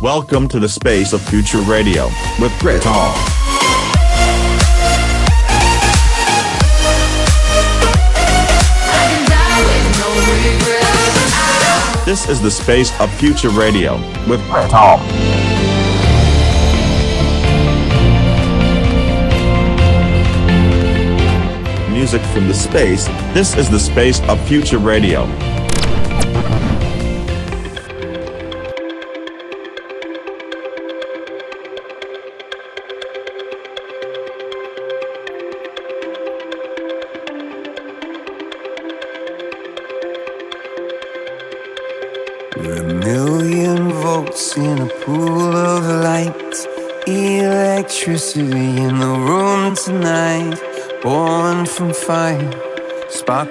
Welcome to the space of future radio with Grit Hall. This is the space of future radio with Grit Hall. Music from the space. This is the space of future radio.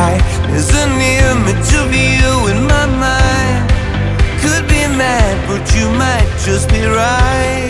There's an image of you in my mind. Could be mad, but you might just be right.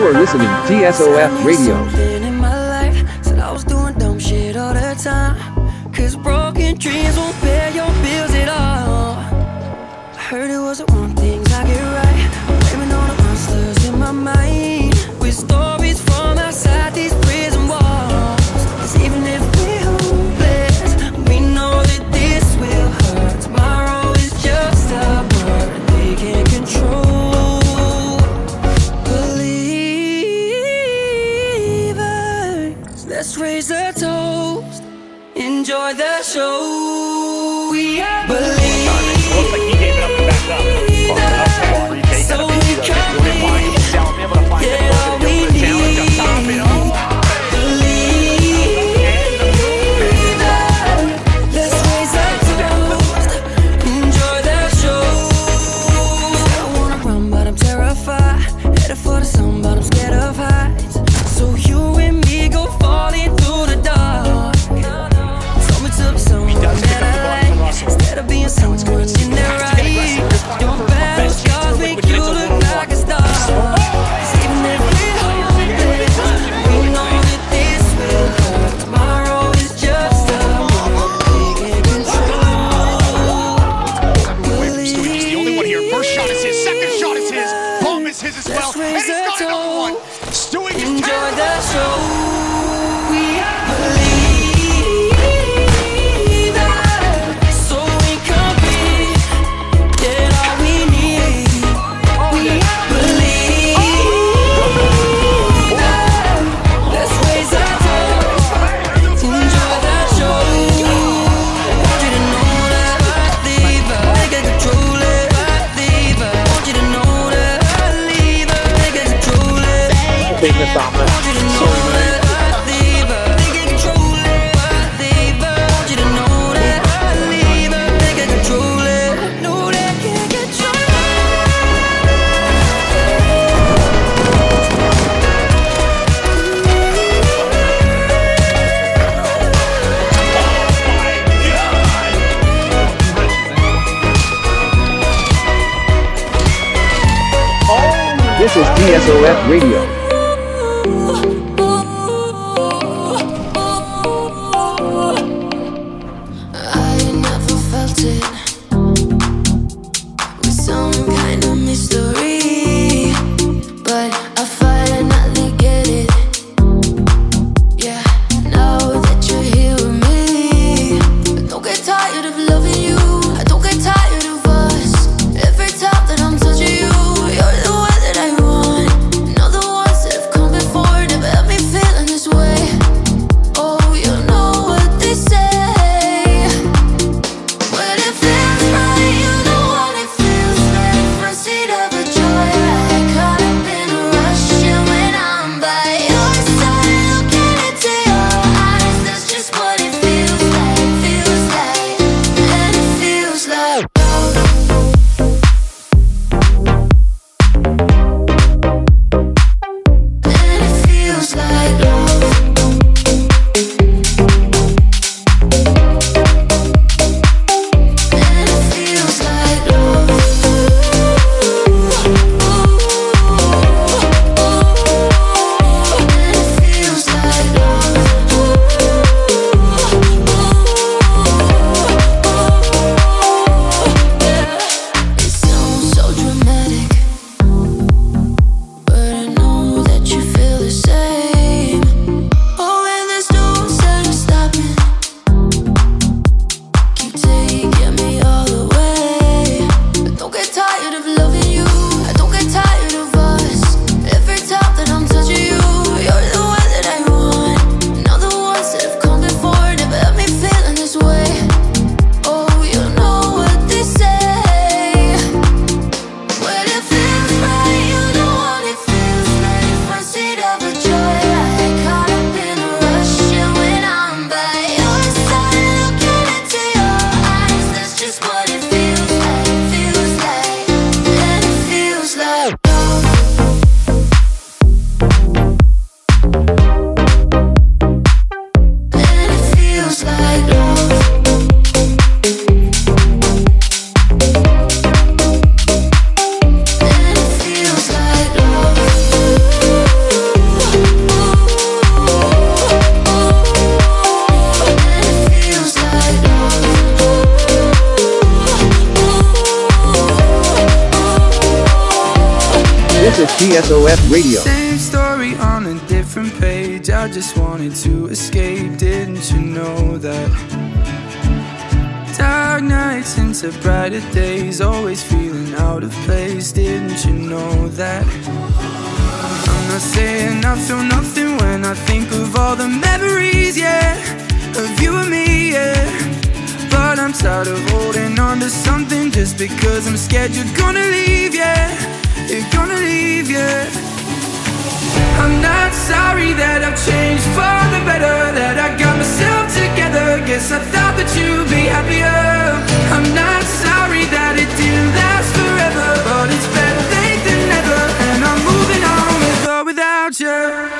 You are listening to TSOF Radio. I was doing dumb shit all the time. Cause broken dreams won't pay your bills at all. I heard it wasn't one days. Always feeling out of place. Didn't you know that? I'm not saying I feel nothing when I think of all the memories, yeah, of you and me, yeah. But I'm tired of holding on to something just because I'm scared you're gonna leave, yeah you're gonna leave, yeah I'm not sorry that I've changed for the better That I got myself together Guess I thought that you'd be happier. I'm not sorry that it didn't last forever But it's better late than never. And I'm moving on with or without you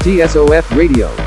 TSOF Radio.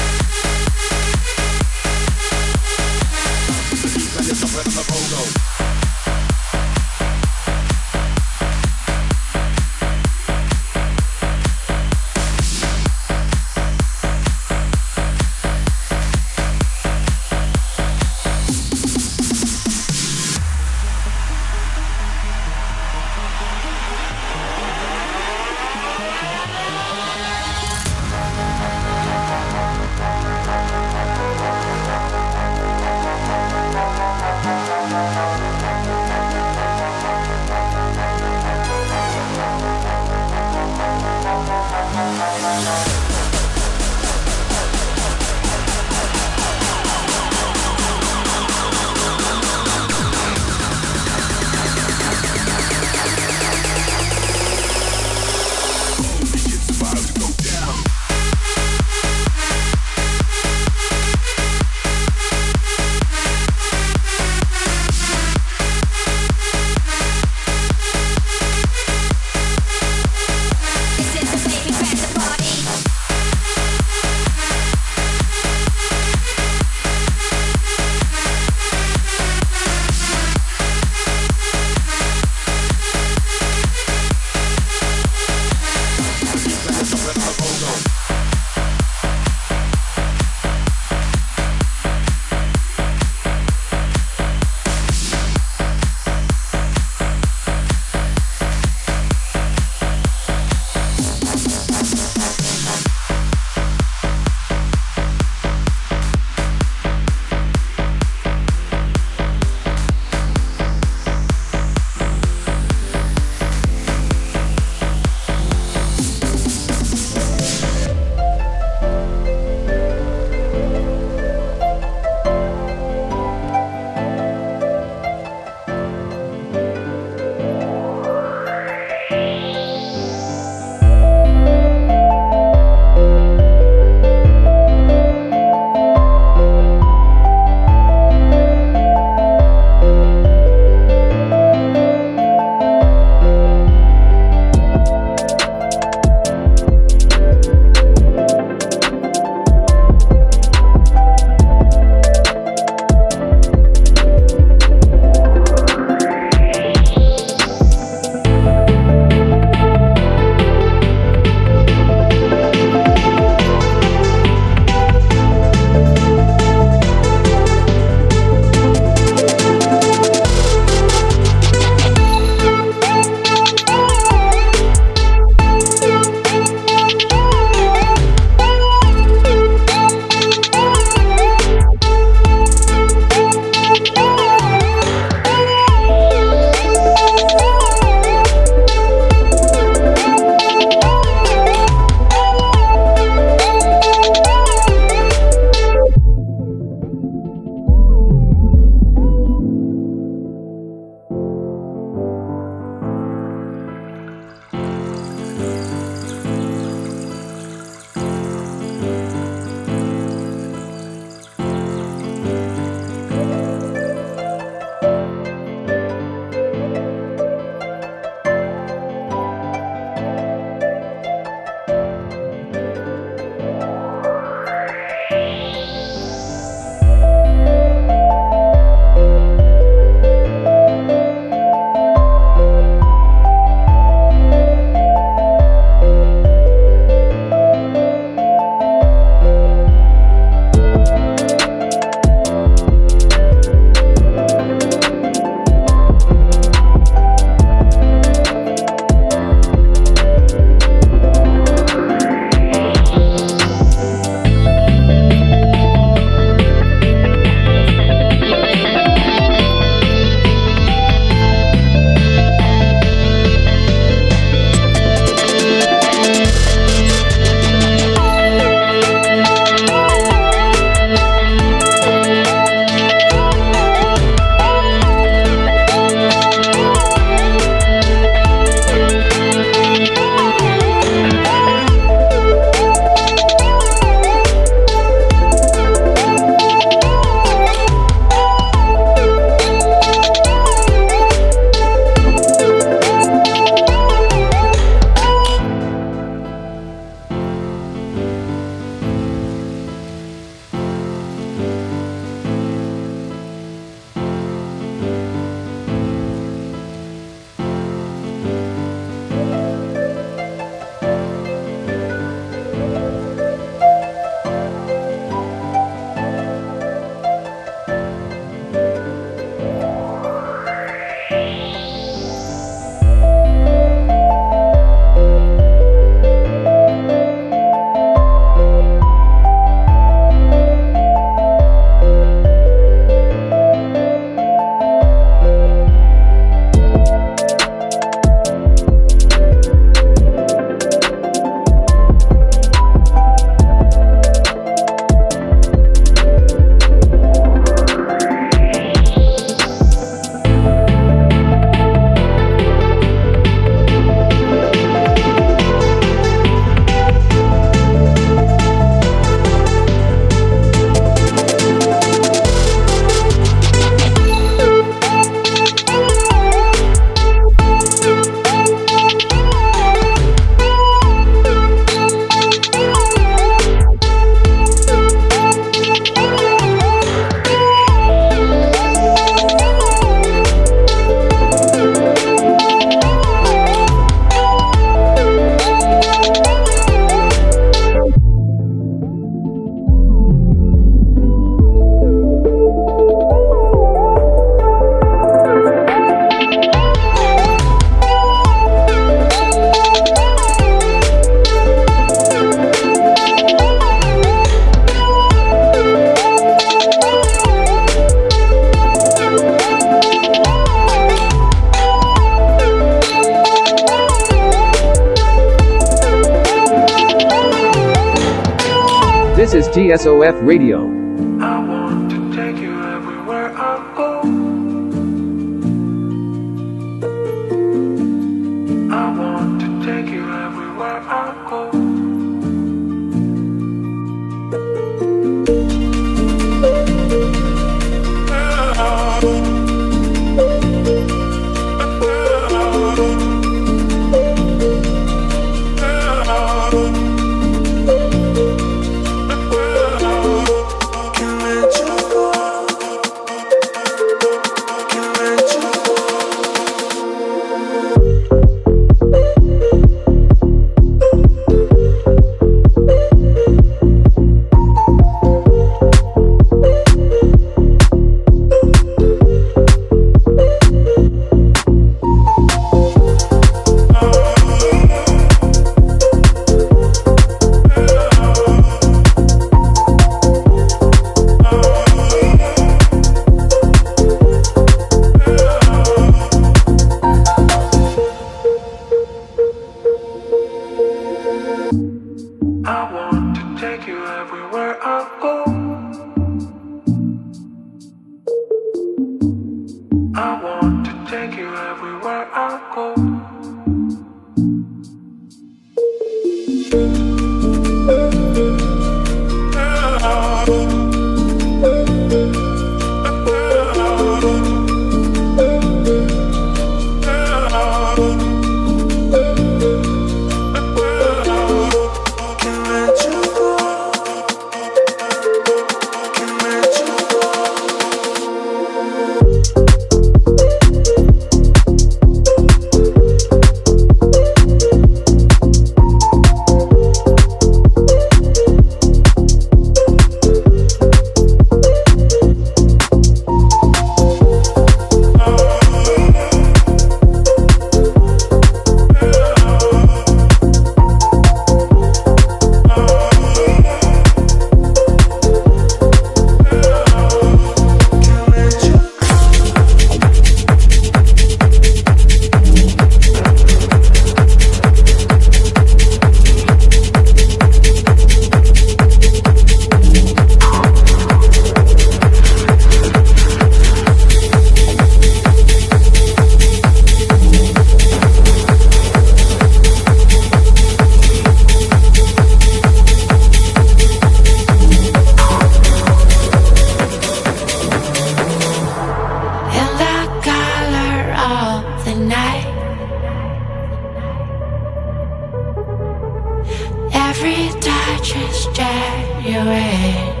Genuine.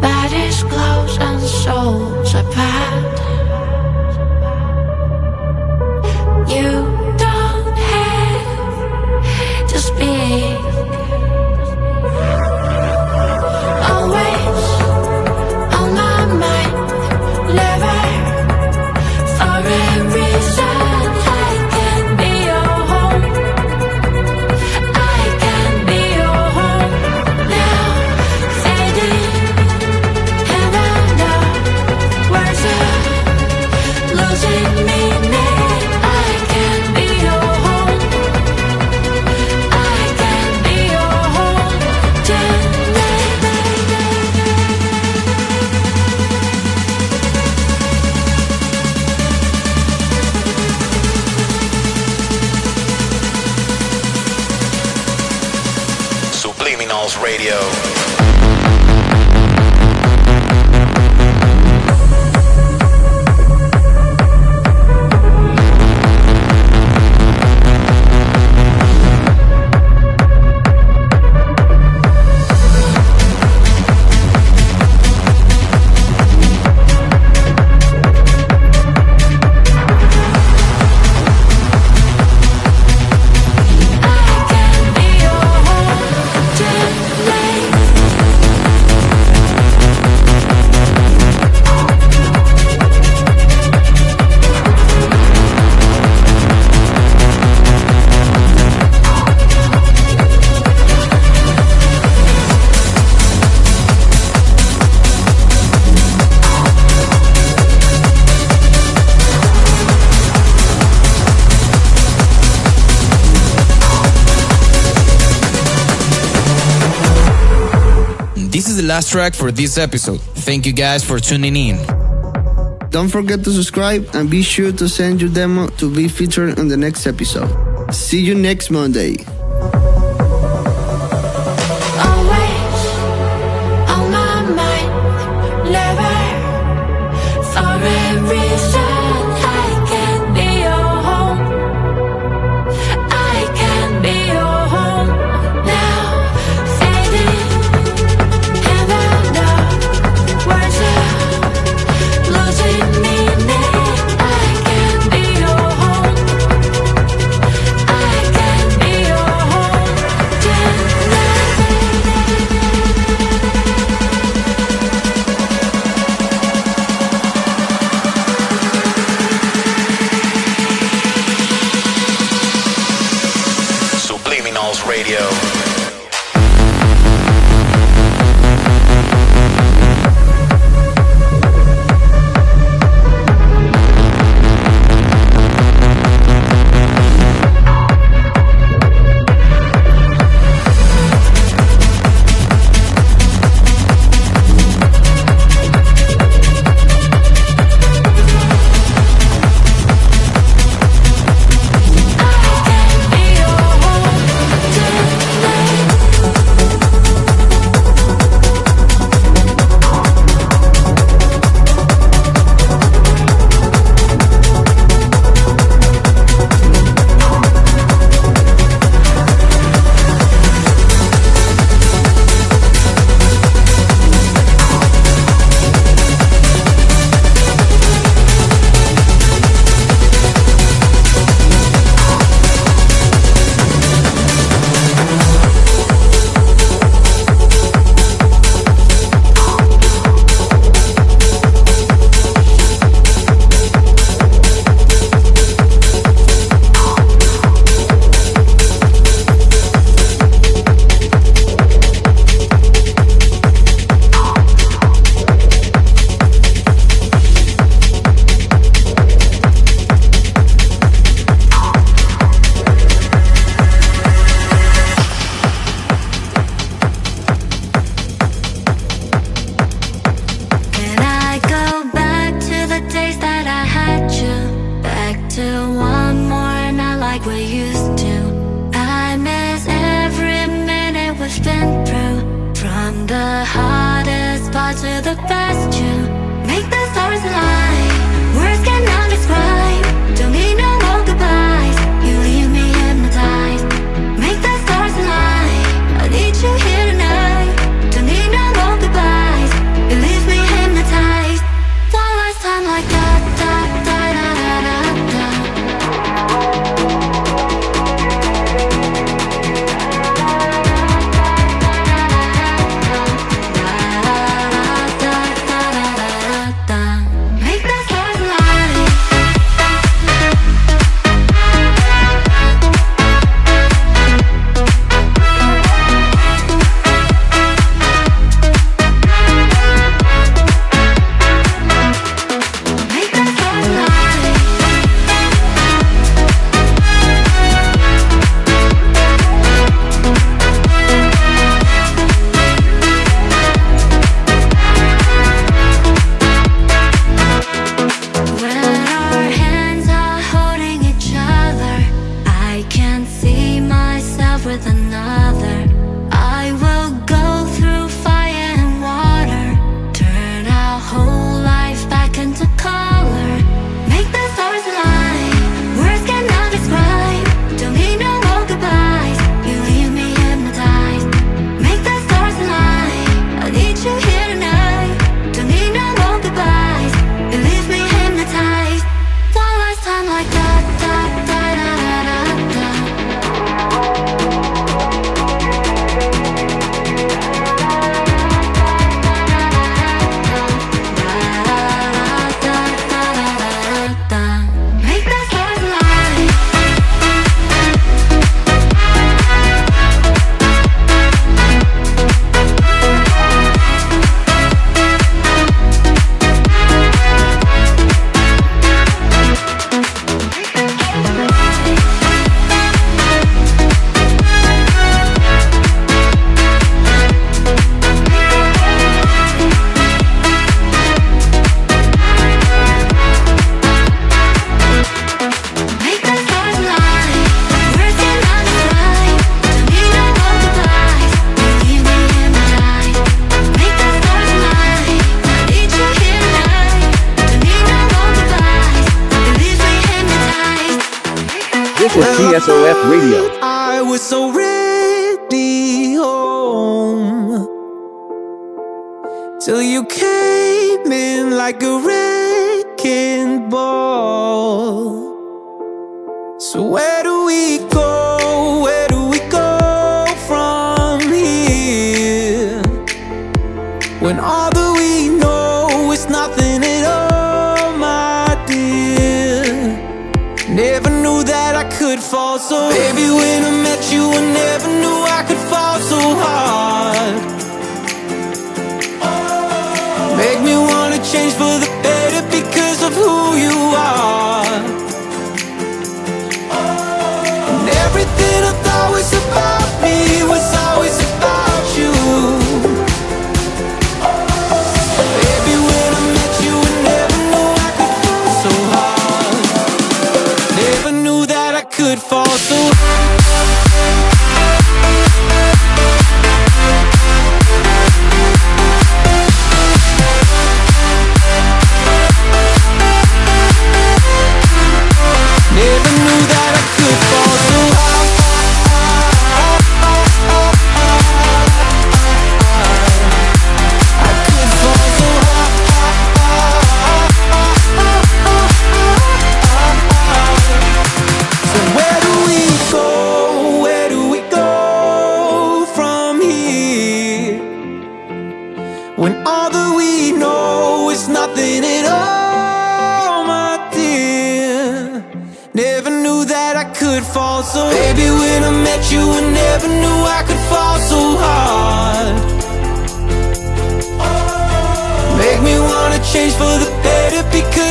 Bodies close and souls apart. is the last track for this episode. Thank you guys for tuning in. Don't forget to subscribe and be sure to send your demo to be featured on the next episode. See you next Monday. it's already home Till you came in like a wrecking ball So where do we go? for the better because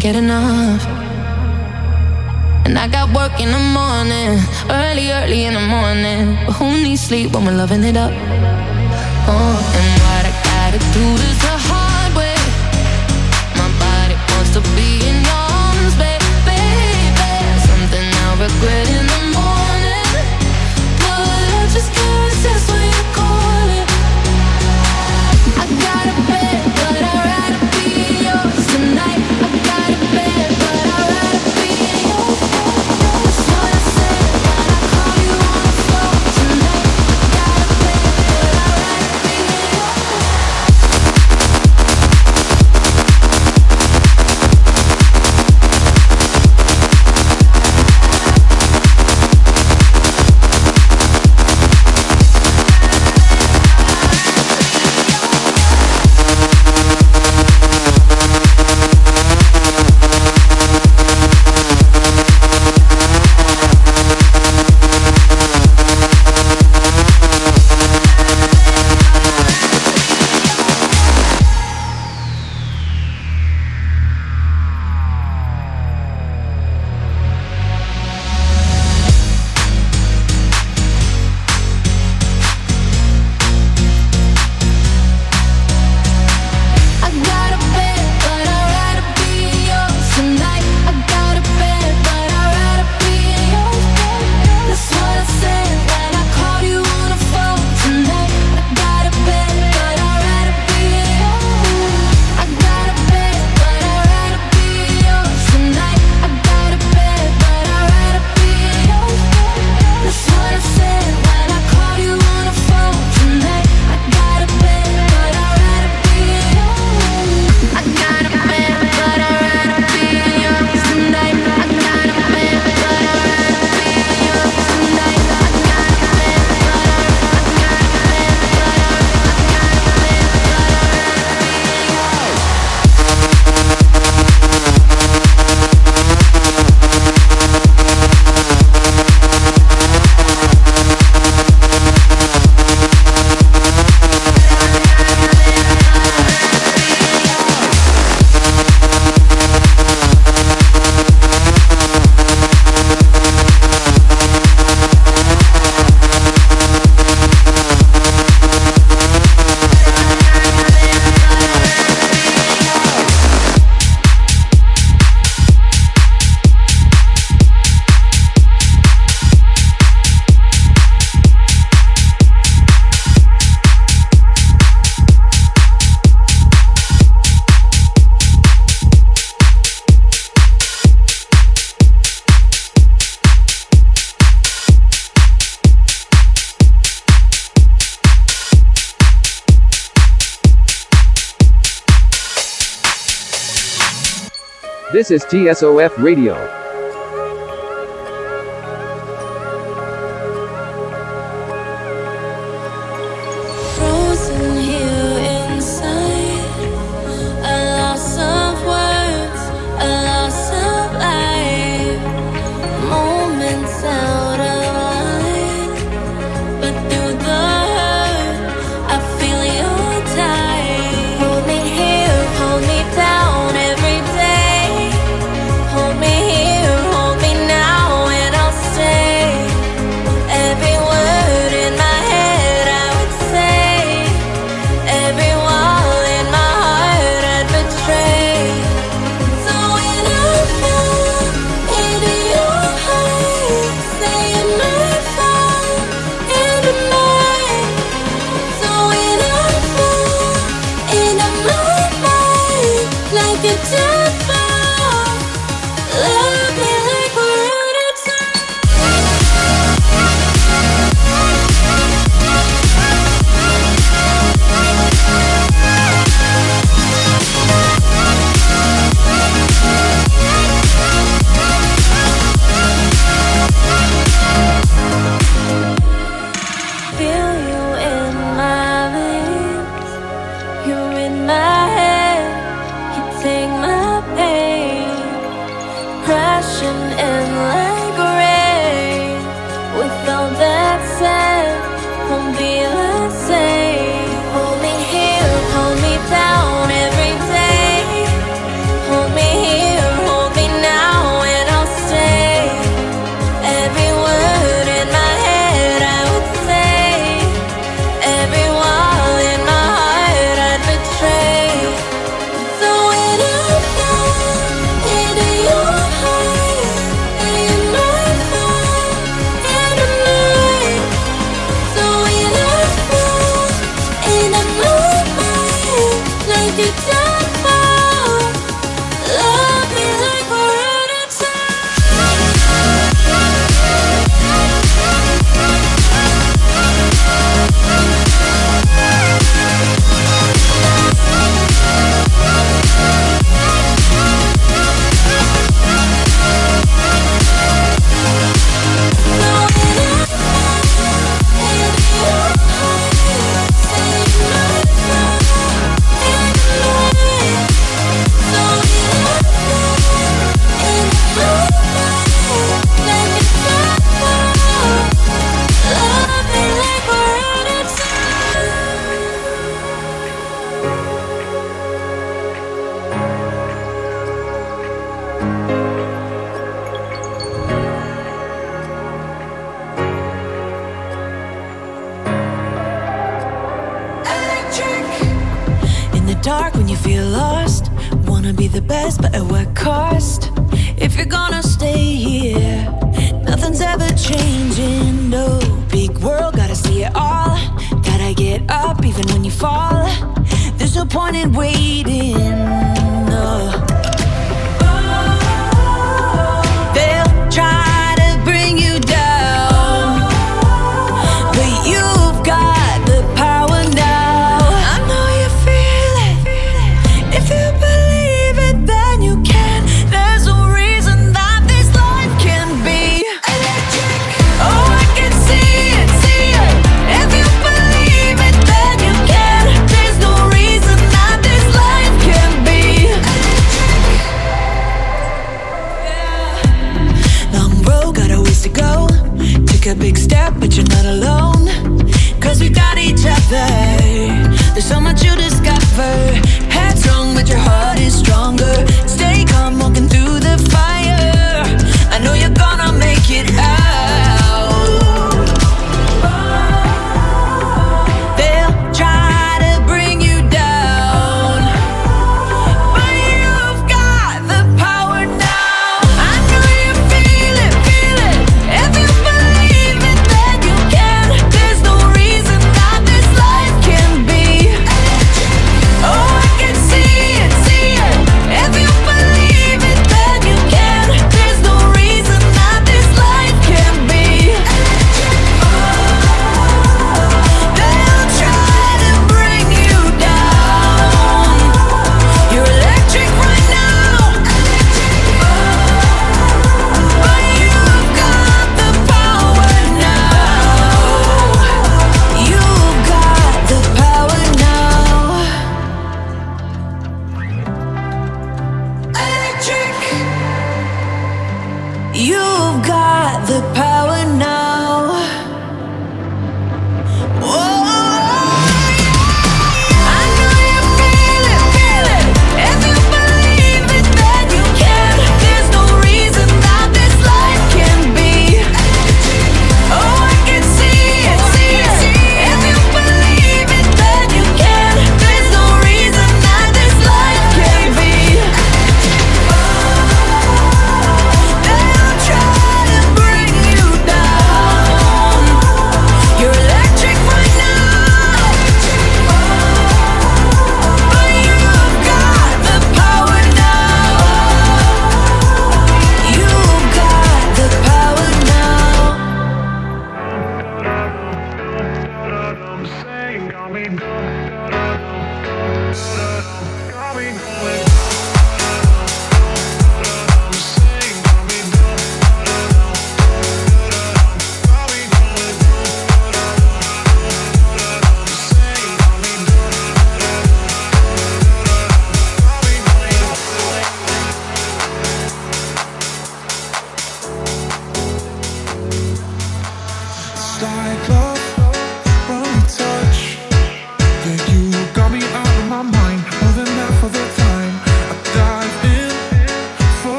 can't get enough. And I got work in the morning, early, early in the morning. But who needs sleep when we're loving it up? Oh, and what I gotta do is the hard way. My body wants to be in your arms, baby. Something I regret. This is TSOF Radio.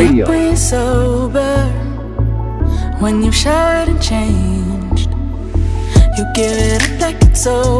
Radio. Keep me sober when you've shouted and changed. You give it up like it's over.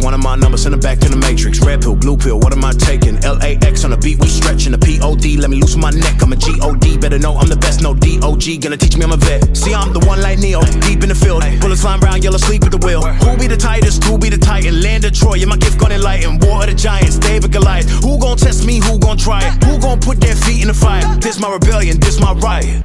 One of my numbers in the back to the matrix. Red pill, blue pill, what am I taking? LAX on the beat, we stretching the POD. Let me loosen my neck, I'm a GOD. Better know I'm the best, no DOG. Gonna teach me I'm a vet. See, I'm the one like Neo, deep in the field. Bullets flying round, yellow sleep at the wheel. Who be the tightest? Who be the titan? Land of Troy, yeah, my gift gonna enlighten. War of the giants, David Goliath. Who gon' test me? Who gon' try it? Who gon' put their feet in the fire? This my rebellion, this my riot.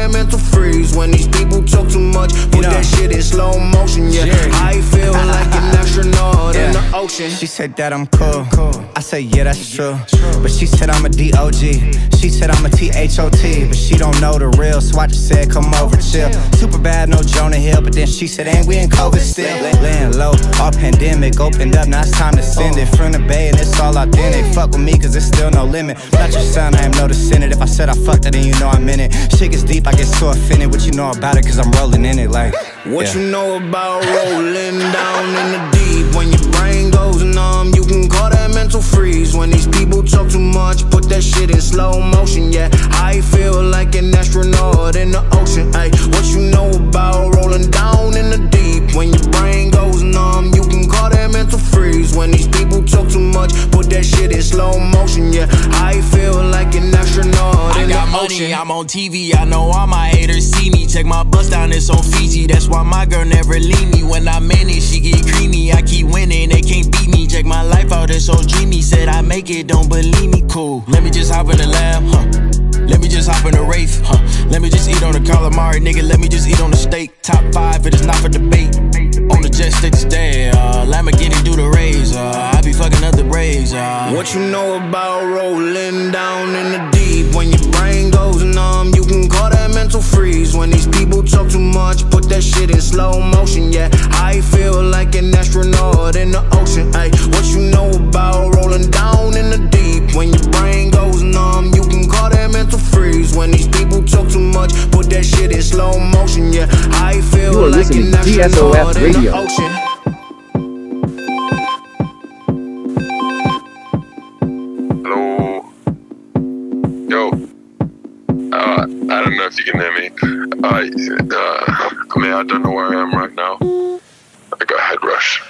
mental freeze. When these people talk too much, put that shit in slow motion. Yeah, I feel like an astronaut in the ocean. She said that I'm cool. I say, yeah, that's true. But she said I'm a DOG. She said I'm a THOT. But she don't know the real, so I just said, come over, chill. Super bad, no Jonah Hill. But then she said, ain't we in COVID still? Laying low, our pandemic opened up, now it's time to send it. From the bay, and it's all authentic. Fuck with me, cause there's still no limit. Not your son, I am no descendant. If I said I fucked it, then you know I'm in it. Shit gets deep, I get so offended. What you know about it, cause I'm rolling in it like. What yeah. you know about rolling down in the deep? When your brain goes numb, you can call that mental freeze. When these people talk too much, put that shit in slow motion. Yeah, I feel like an astronaut in the ocean. Ay, what you know about rolling down in the deep? When your brain goes numb, you can that mental freeze. When these people talk too much, put that shit in slow motion, yeah. I feel like an astronaut I in got the money, ocean. I'm on TV. I know all my haters see me. Check my bust down, it's on Fiji. That's why my girl never leave me. When I'm in it, she get creamy. I keep winning, they can't beat me. Check my life out, it's so dreamy. Said I make it, don't believe me. Cool. Let me just hop in the lab, huh? Let me just hop in the Wraith, huh? Let me just eat on the calamari, nigga. Let me just eat on the steak. Top five, it is not for debate. Jet stick today, uh, Lamborghini do the. Uh, I be fucking up the Braves. Uh. What you know about rolling down in the deep? When your brain goes numb, you can call that mental freeze. When these people talk too much, put that shit in slow motion. Yeah, I feel like an astronaut in the ocean. Ay, what you know about rolling down in the deep? When your brain goes numb, you mental freeze. When these people talk too much, put that shit in slow motion. Yeah, I feel You are like listening an to TSOF astronaut in the Radio. ocean. Hello. Yo. Uh, I don't know if you can hear me. I, uh, I mean, I don't know where I am right now. I got a head rush.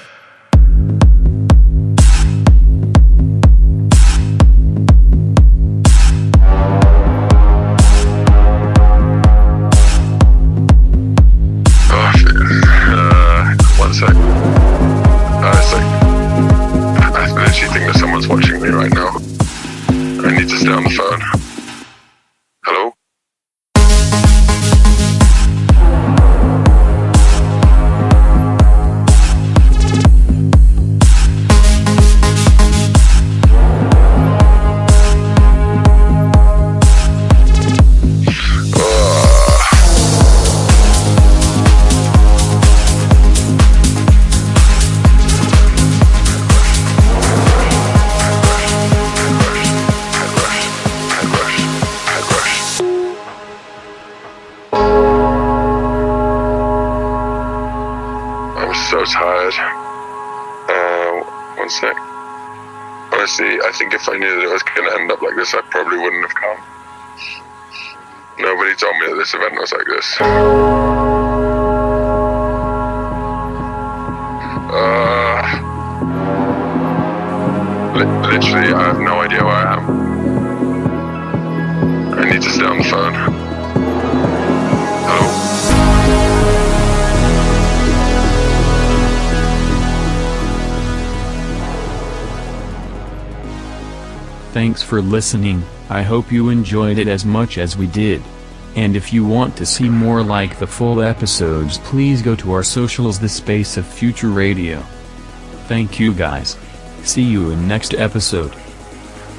For listening, I hope you enjoyed it as much as we did. And if you want to see more like the full episodes please go to our socials the space of future radio. Thank you guys. See you in next episode.